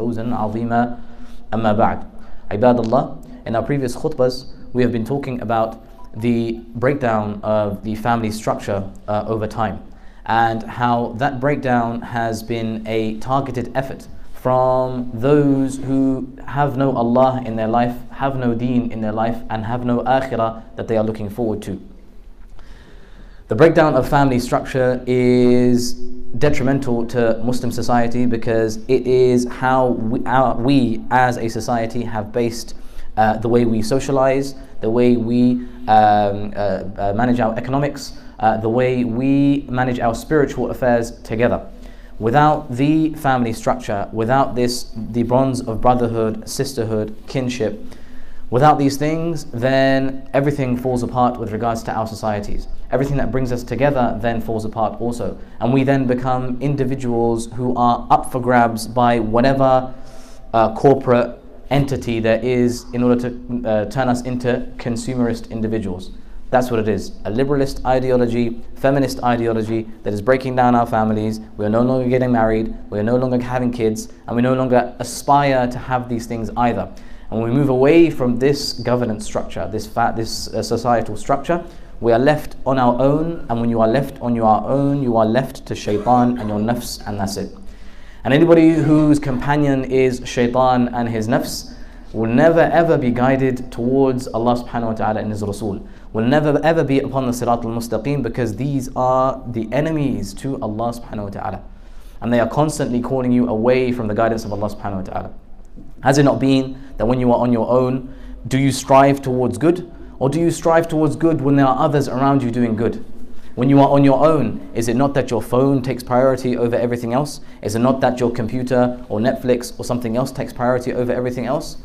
فوزا عظيما أما بعد عباد الله in our previous khutbas we have been talking about the breakdown of the family structure uh, over time and how that breakdown has been a targeted effort from those who have no Allah in their life, have no deen in their life, and have no akhirah that they are looking forward to. The breakdown of family structure is detrimental to Muslim society because it is how we, our, we as a society have based uh, the way we socialize, the way we um, uh, uh, manage our economics, uh, the way we manage our spiritual affairs together. Without the family structure, without this, the bonds of brotherhood, sisterhood, kinship, without these things, then everything falls apart with regards to our societies. Everything that brings us together then falls apart also. And we then become individuals who are up for grabs by whatever uh, corporate entity there is in order to uh, turn us into consumerist individuals. That's what it is a liberalist ideology, feminist ideology that is breaking down our families. We are no longer getting married, we are no longer having kids, and we no longer aspire to have these things either. And when we move away from this governance structure, this, fat, this uh, societal structure, we are left on our own, and when you are left on your own, you are left to shaitan and your nafs, and that's it. And anybody whose companion is shaitan and his nafs will never ever be guided towards Allah subhanahu wa ta'ala and His Rasul. Will never ever be upon the Sirat al Mustaqim because these are the enemies to Allah subhanahu wa ta'ala. And they are constantly calling you away from the guidance of Allah subhanahu wa ta'ala. Has it not been that when you are on your own, do you strive towards good? Or do you strive towards good when there are others around you doing good? When you are on your own, is it not that your phone takes priority over everything else? Is it not that your computer or Netflix or something else takes priority over everything else?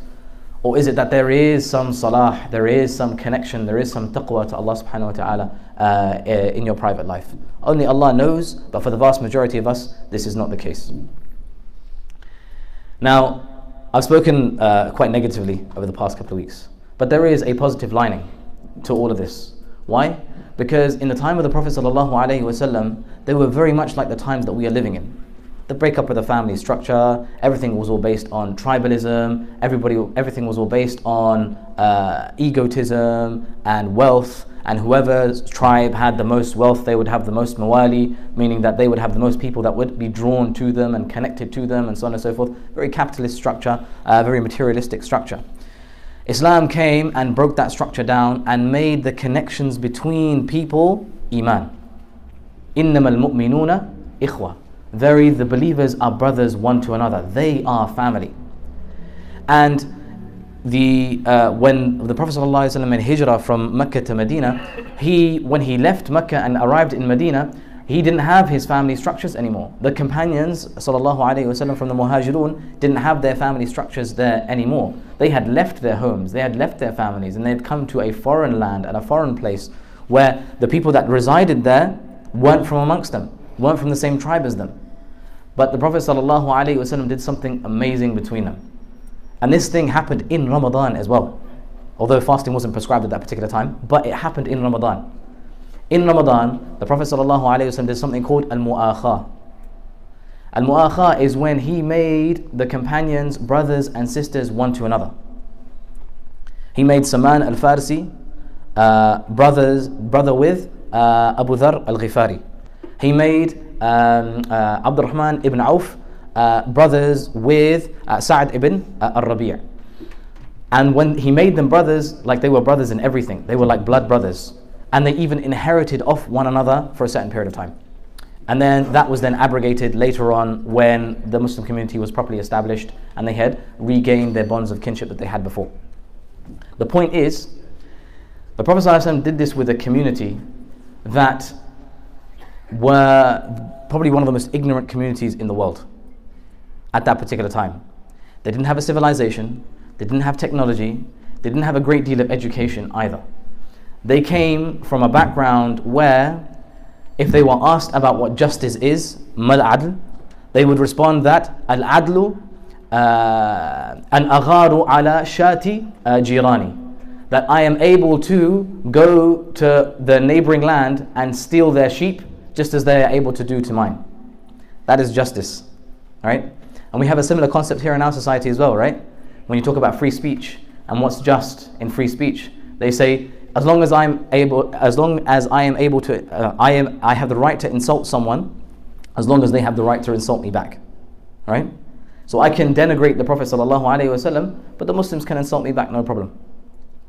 Or is it that there is some salah, there is some connection, there is some taqwa to Allah subhanahu wa ta'ala uh, in your private life? Only Allah knows, but for the vast majority of us, this is not the case. Now, I've spoken uh, quite negatively over the past couple of weeks, but there is a positive lining to all of this. Why? Because in the time of the Prophet ﷺ, they were very much like the times that we are living in. The breakup of the family structure, everything was all based on tribalism, everybody, everything was all based on uh, egotism and wealth, and whoever's tribe had the most wealth, they would have the most mawali, meaning that they would have the most people that would be drawn to them and connected to them, and so on and so forth. Very capitalist structure, uh, very materialistic structure. Islam came and broke that structure down and made the connections between people iman. إنما المؤمنون إخوة. Very, the believers are brothers one to another. They are family. And the uh, when the Prophet ﷺ made hijrah from Mecca to Medina, he when he left Mecca and arrived in Medina, he didn't have his family structures anymore. The companions, sallallahu alaihi wasallam, from the Muhajirun, didn't have their family structures there anymore. They had left their homes, they had left their families, and they had come to a foreign land and a foreign place where the people that resided there weren't from amongst them, weren't from the same tribe as them. But the Prophet sallallahu alaihi wasallam did something amazing between them, and this thing happened in Ramadan as well. Although fasting wasn't prescribed at that particular time, but it happened in Ramadan. In Ramadan, the Prophet ﷺ did something called al mu'akha. Al mu'akha is when he made the companions brothers and sisters one to another. He made Salman al Farsi uh, brothers, brother with uh, Abu Dhar al Ghifari. He made um, uh, Abdurrahman ibn Auf uh, brothers with uh, Sa'ad ibn uh, al Rabi'. And when he made them brothers, like they were brothers in everything, they were like blood brothers and they even inherited off one another for a certain period of time. And then that was then abrogated later on when the Muslim community was properly established and they had regained their bonds of kinship that they had before. The point is, the Prophet ﷺ did this with a community that were probably one of the most ignorant communities in the world at that particular time. They didn't have a civilization, they didn't have technology, they didn't have a great deal of education either. They came from a background where, if they were asked about what justice is, mal adl, they would respond that al adlu uh, an agharu ala shati uh, jirani. That I am able to go to the neighboring land and steal their sheep just as they are able to do to mine. That is justice. Right? And And we have a similar concept here in our society as well, right? When you talk about free speech and what's just in free speech, they say, as long as I'm able, as long as I am able to, uh, I am, I have the right to insult someone, as long as they have the right to insult me back, right? So I can denigrate the Prophet ﷺ, but the Muslims can insult me back, no problem.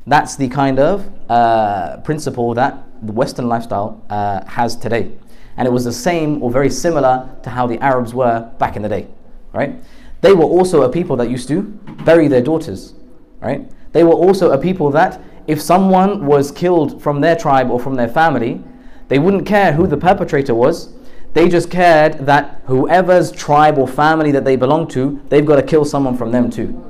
That's the kind of uh, principle that the Western lifestyle uh, has today. And it was the same or very similar to how the Arabs were back in the day, right? They were also a people that used to bury their daughters, right? They were also a people that if someone was killed from their tribe or from their family, they wouldn't care who the perpetrator was. They just cared that whoever's tribe or family that they belong to, they've got to kill someone from them too.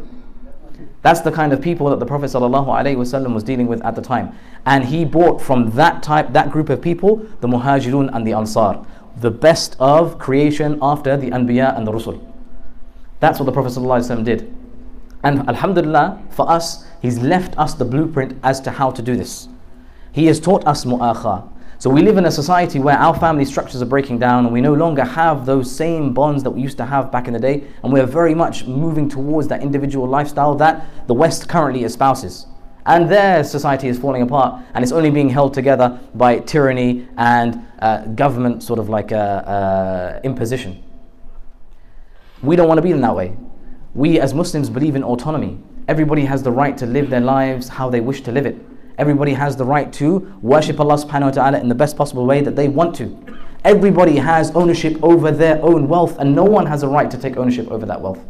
That's the kind of people that the Prophet ﷺ was dealing with at the time. And he brought from that type, that group of people, the Muhajirun and the Ansar, the best of creation after the Anbiya and the Rusul. That's what the Prophet ﷺ did. And Alhamdulillah, for us, he's left us the blueprint as to how to do this. He has taught us mu'akha. So we live in a society where our family structures are breaking down and we no longer have those same bonds that we used to have back in the day. And we're very much moving towards that individual lifestyle that the West currently espouses. And their society is falling apart and it's only being held together by tyranny and uh, government sort of like a, imposition. We don't want to be in that way. We as Muslims believe in autonomy. Everybody has the right to live their lives how they wish to live it. Everybody has the right to worship Allah subhanahu wa ta'ala in the best possible way that they want to. Everybody has ownership over their own wealth, and no one has a right to take ownership over that wealth.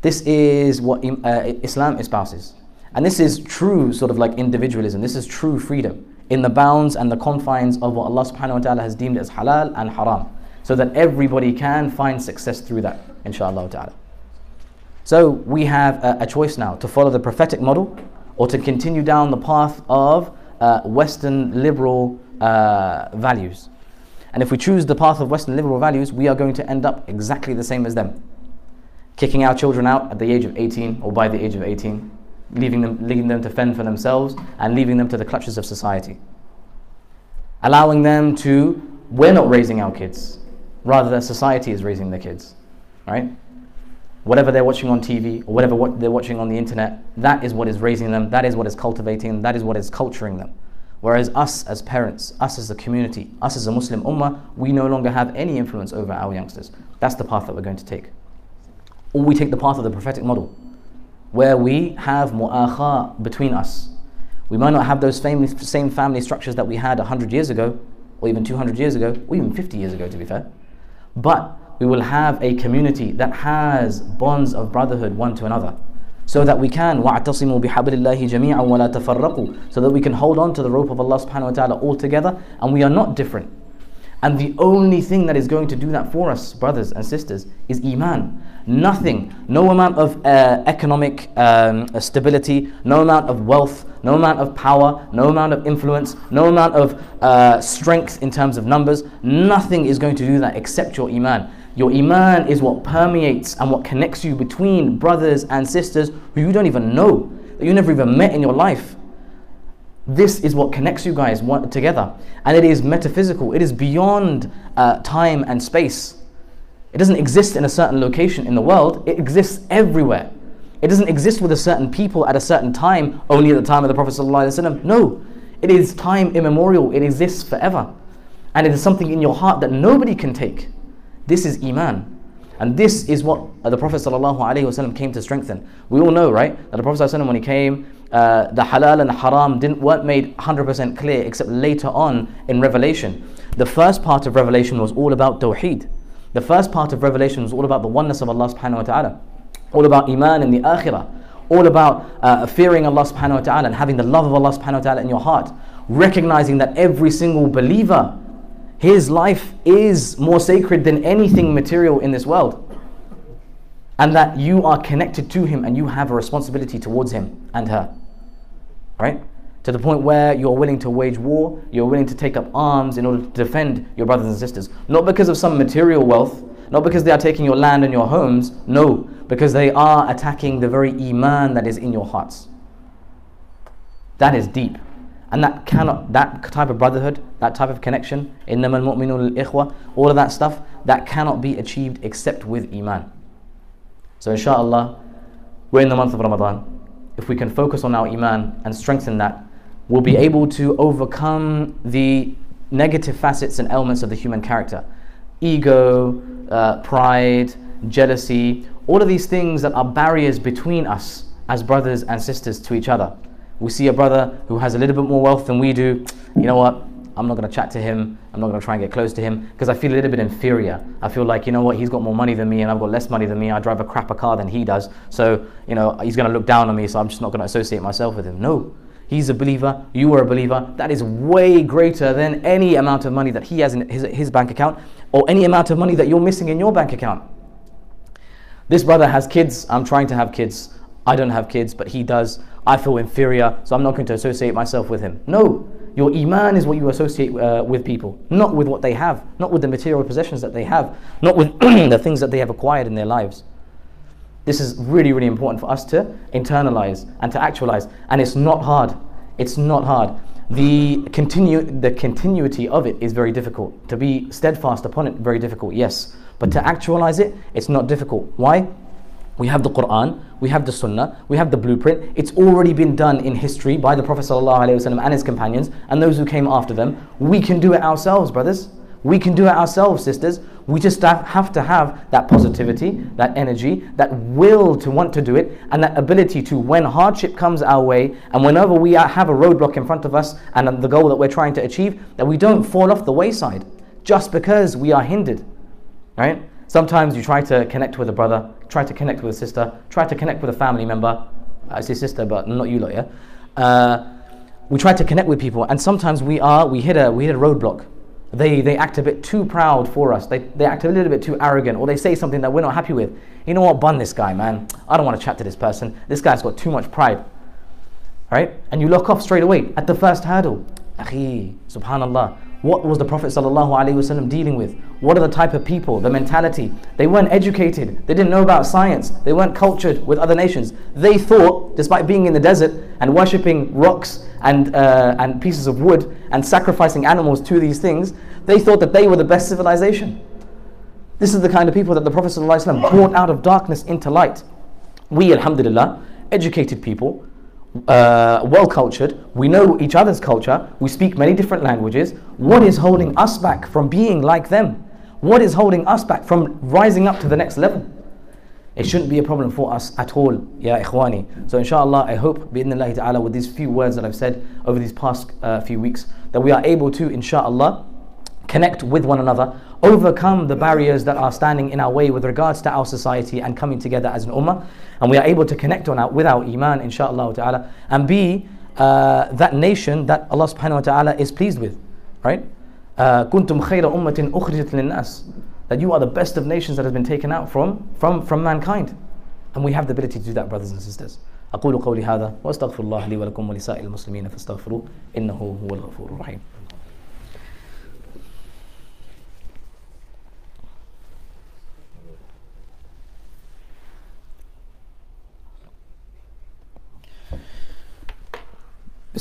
This is what uh, Islam espouses. And this is true sort of like individualism. This is true freedom in the bounds and the confines of what Allah subhanahu wa ta'ala has deemed as halal and haram. So that everybody can find success through that, inshallah ta'ala. So we have a, a choice now to follow the prophetic model or to continue down the path of uh, Western liberal uh, values. And if we choose the path of Western liberal values, we are going to end up exactly the same as them. Kicking our children out at the age of 18 or by the age of 18, leaving them, leaving them to fend for themselves and leaving them to the clutches of society. Allowing them to, we're not raising our kids, rather society is raising their kids, right? Whatever they're watching on TV or whatever what they're watching on the internet, that is what is raising them, that is what is cultivating them, that is what is culturing them. Whereas us as parents, us as a community, us as a Muslim ummah, we no longer have any influence over our youngsters. That's the path that we're going to take. Or we take the path of the prophetic model, where we have mu'akha between us. We might not have those family, same family structures that we had 100 years ago, or even 200 years ago, or even 50 years ago, to be fair. But we will have a community that has bonds of brotherhood one to another so that we can وَاعْتَصِمُوا بِحَبْلِ اللَّهِ جَمِيعًا وَلَا تَفَرَّقُوا so that we can hold on to the rope of Allah subhanahu wa ta'ala all together and we are not different and the only thing that is going to do that for us brothers and sisters is iman nothing no amount of uh, economic um, stability no amount of wealth no amount of power no amount of influence no amount of uh, strength in terms of numbers nothing is going to do that except your iman your iman is what permeates and what connects you between brothers and sisters who you don't even know, that you never even met in your life. This is what connects you guys together. And it is metaphysical, it is beyond uh, time and space. It doesn't exist in a certain location in the world, it exists everywhere. It doesn't exist with a certain people at a certain time, only at the time of the Prophet. ﷺ. No, it is time immemorial, it exists forever. And it is something in your heart that nobody can take. This is Iman. And this is what the Prophet ﷺ came to strengthen. We all know, right, that the Prophet ﷺ, when he came, uh, the halal and the haram didn't, weren't made 100% clear except later on in Revelation. The first part of Revelation was all about Tawheed. The first part of Revelation was all about the oneness of Allah subhanahu wa ta'ala. All about Iman and the Akhirah. All about uh, fearing Allah subhanahu wa ta'ala and having the love of Allah subhanahu wa ta'ala in your heart. Recognizing that every single believer his life is more sacred than anything material in this world. And that you are connected to him and you have a responsibility towards him and her. Right? To the point where you're willing to wage war, you're willing to take up arms in order to defend your brothers and sisters. Not because of some material wealth, not because they are taking your land and your homes, no, because they are attacking the very iman that is in your hearts. That is deep. And that cannot, that type of brotherhood, that type of connection, إِنَّمَا الْمُؤْمِنُونَ الْإِخْوَةِ, all of that stuff, that cannot be achieved except with Iman. So, inshallah, we're in the month of Ramadan. If we can focus on our Iman and strengthen that, we'll be able to overcome the negative facets and elements of the human character ego, uh, pride, jealousy, all of these things that are barriers between us as brothers and sisters to each other. We see a brother who has a little bit more wealth than we do. You know what? I'm not going to chat to him. I'm not going to try and get close to him because I feel a little bit inferior. I feel like, you know what, he's got more money than me and I've got less money than me. I drive a crapper car than he does. So, you know, he's going to look down on me, so I'm just not going to associate myself with him. No. He's a believer, you are a believer. That is way greater than any amount of money that he has in his, his bank account or any amount of money that you're missing in your bank account. This brother has kids. I'm trying to have kids. I don't have kids, but he does. I feel inferior, so I'm not going to associate myself with him. No, your iman is what you associate uh, with people, not with what they have, not with the material possessions that they have, not with the things that they have acquired in their lives. This is really, really important for us to internalize and to actualize. And it's not hard. It's not hard. The, continue, the continuity of it is very difficult. To be steadfast upon it, very difficult, yes. But to actualize it, it's not difficult. Why? We have the Quran, we have the Sunnah, we have the blueprint. It's already been done in history by the Prophet ﷺ and his companions and those who came after them. We can do it ourselves, brothers. We can do it ourselves, sisters. We just have to have that positivity, that energy, that will to want to do it, and that ability to, when hardship comes our way, and whenever we have a roadblock in front of us and the goal that we're trying to achieve, that we don't fall off the wayside just because we are hindered. Right? Sometimes you try to connect with a brother, try to connect with a sister, try to connect with a family member. I say sister, but not you lot, yeah? Uh, we try to connect with people, and sometimes we are we hit a we hit a roadblock they, they act a bit too proud for us. They, they act a little bit too arrogant, or they say something that we're not happy with. You know what? Bun this guy, man. I don't want to chat to this person. This guy's got too much pride. Right? And you lock off straight away at the first hurdle. Akhi, subhanallah. What was the Prophet ﷺ dealing with? What are the type of people, the mentality? They weren't educated. They didn't know about science. They weren't cultured with other nations. They thought, despite being in the desert and worshipping rocks and, uh, and pieces of wood and sacrificing animals to these things, they thought that they were the best civilization. This is the kind of people that the Prophet ﷺ brought out of darkness into light. We, alhamdulillah, educated people, uh, well cultured, we know each other's culture, we speak many different languages. What is holding us back from being like them? What is holding us back from rising up to the next level? It shouldn't be a problem for us at all, ya ikhwani. So inshallah, I hope, bi'idhnillahi ta'ala, with these few words that I've said over these past uh, few weeks, that we are able to, inshallah, connect with one another, overcome the barriers that are standing in our way with regards to our society and coming together as an ummah. And we are able to connect on our, with our iman, inshallah ta'ala, and be uh, that nation that Allah subhanahu wa ta'ala is pleased with. Right? كنتم خير أمة أخرجت للناس that you are the best of nations that has been taken out from, from, from mankind. And we have the ability to do that, brothers and sisters. أقول قولي هذا وأستغفر الله لي ولكم ولسائر المسلمين فاستغفروه إنه هو الغفور الرحيم.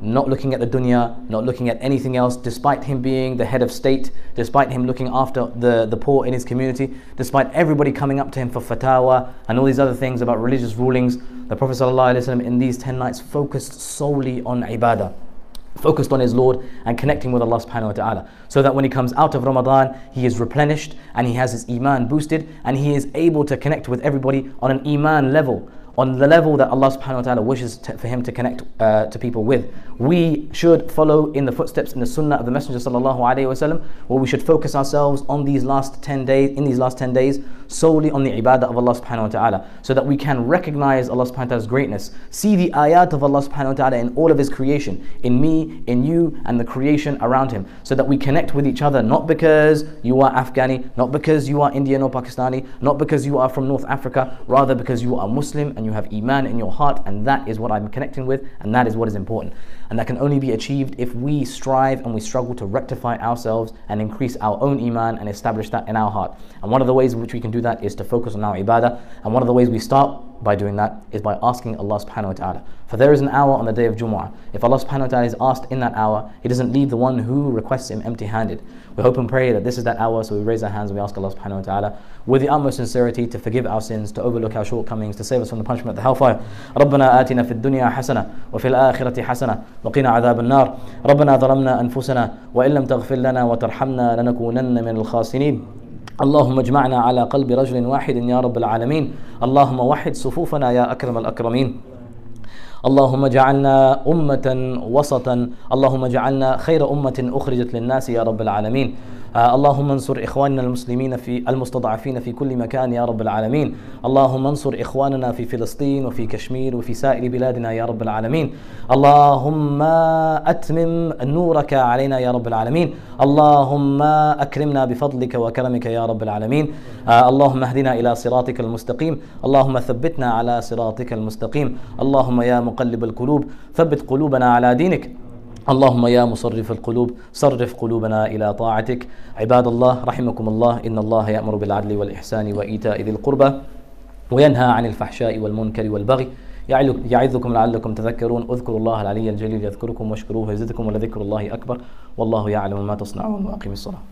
not looking at the dunya, not looking at anything else, despite him being the head of state, despite him looking after the, the poor in his community, despite everybody coming up to him for fatwa and all these other things about religious rulings. The Prophet ﷺ in these 10 nights focused solely on ibadah focused on his Lord and connecting with Allah subhanahu wa ta'ala. So that when he comes out of Ramadan, he is replenished and he has his iman boosted and he is able to connect with everybody on an iman level on the level that Allah subhanahu wa ta'ala wishes to, for him to connect uh, to people with. We should follow in the footsteps in the sunnah of the Messenger sallallahu alayhi wasallam, where we should focus ourselves on these last 10 days, in these last 10 days, solely on the ibadah of Allah subhanahu wa ta'ala, so that we can recognize Allah subhanahu wa ta'ala's greatness, see the ayat of Allah subhanahu wa ta'ala in all of His creation, in me, in you, and the creation around Him, so that we connect with each other, not because you are Afghani, not because you are Indian or Pakistani, not because you are from North Africa, rather because you are Muslim and you have Iman in your heart, and that is what I'm connecting with, and that is what is important. And that can only be achieved if we strive and we struggle to rectify ourselves and increase our own iman and establish that in our heart. And one of the ways in which we can do that is to focus on our ibadah. And one of the ways we start by doing that is by asking Allah subhanahu wa ta'ala. For there is an hour on the day of Jumu'ah. If Allah subhanahu wa ta'ala is asked in that hour, He doesn't leave the one who requests Him empty handed. We hope and pray that this is that hour, so we raise our hands and we ask Allah subhanahu wa ta'ala with the utmost sincerity to forgive our sins, to overlook our shortcomings, to save us from the punishment of the hellfire. ربنا آتنا في الدنيا حسنة وفي الآخرة حسنة وقنا عذاب النار ربنا ظلمنا أنفسنا وإن لم تغفر لنا وترحمنا لنكونن من الخاسرين اللهم اجمعنا على قلب رجل واحد يا رب العالمين. اللهم وحد صفوفنا يا أكرم الأكرمين. اللهم اجعلنا أمة وسطا. اللهم اجعلنا خير أمة أخرجت للناس يا رب العالمين. اللهم انصر إخواننا المسلمين في المستضعفين في كل مكان يا رب العالمين. اللهم انصر إخواننا في فلسطين وفي كشمير وفي سائر بلادنا يا رب العالمين. اللهم أتمم نورك علينا يا رب العالمين. اللهم أكرمنا بفضلك وكرمك يا رب العالمين. آه اللهم اهدنا إلى صراطك المستقيم. اللهم ثبتنا على صراطك المستقيم. اللهم يا مقلب القلوب ثبت قلوبنا على دينك. اللهم يا مصرف القلوب صرف قلوبنا إلى طاعتك. عباد الله رحمكم الله إن الله يأمر بالعدل والإحسان وإيتاء ذي القربى وينهى عن الفحشاء والمنكر والبغي. يعظكم لعلكم تذكرون. اذكروا الله العلي الجليل يذكركم واشكروه يزدكم ولذكر الله أكبر. والله يعلم ما تصنعون وأقم الصلاة.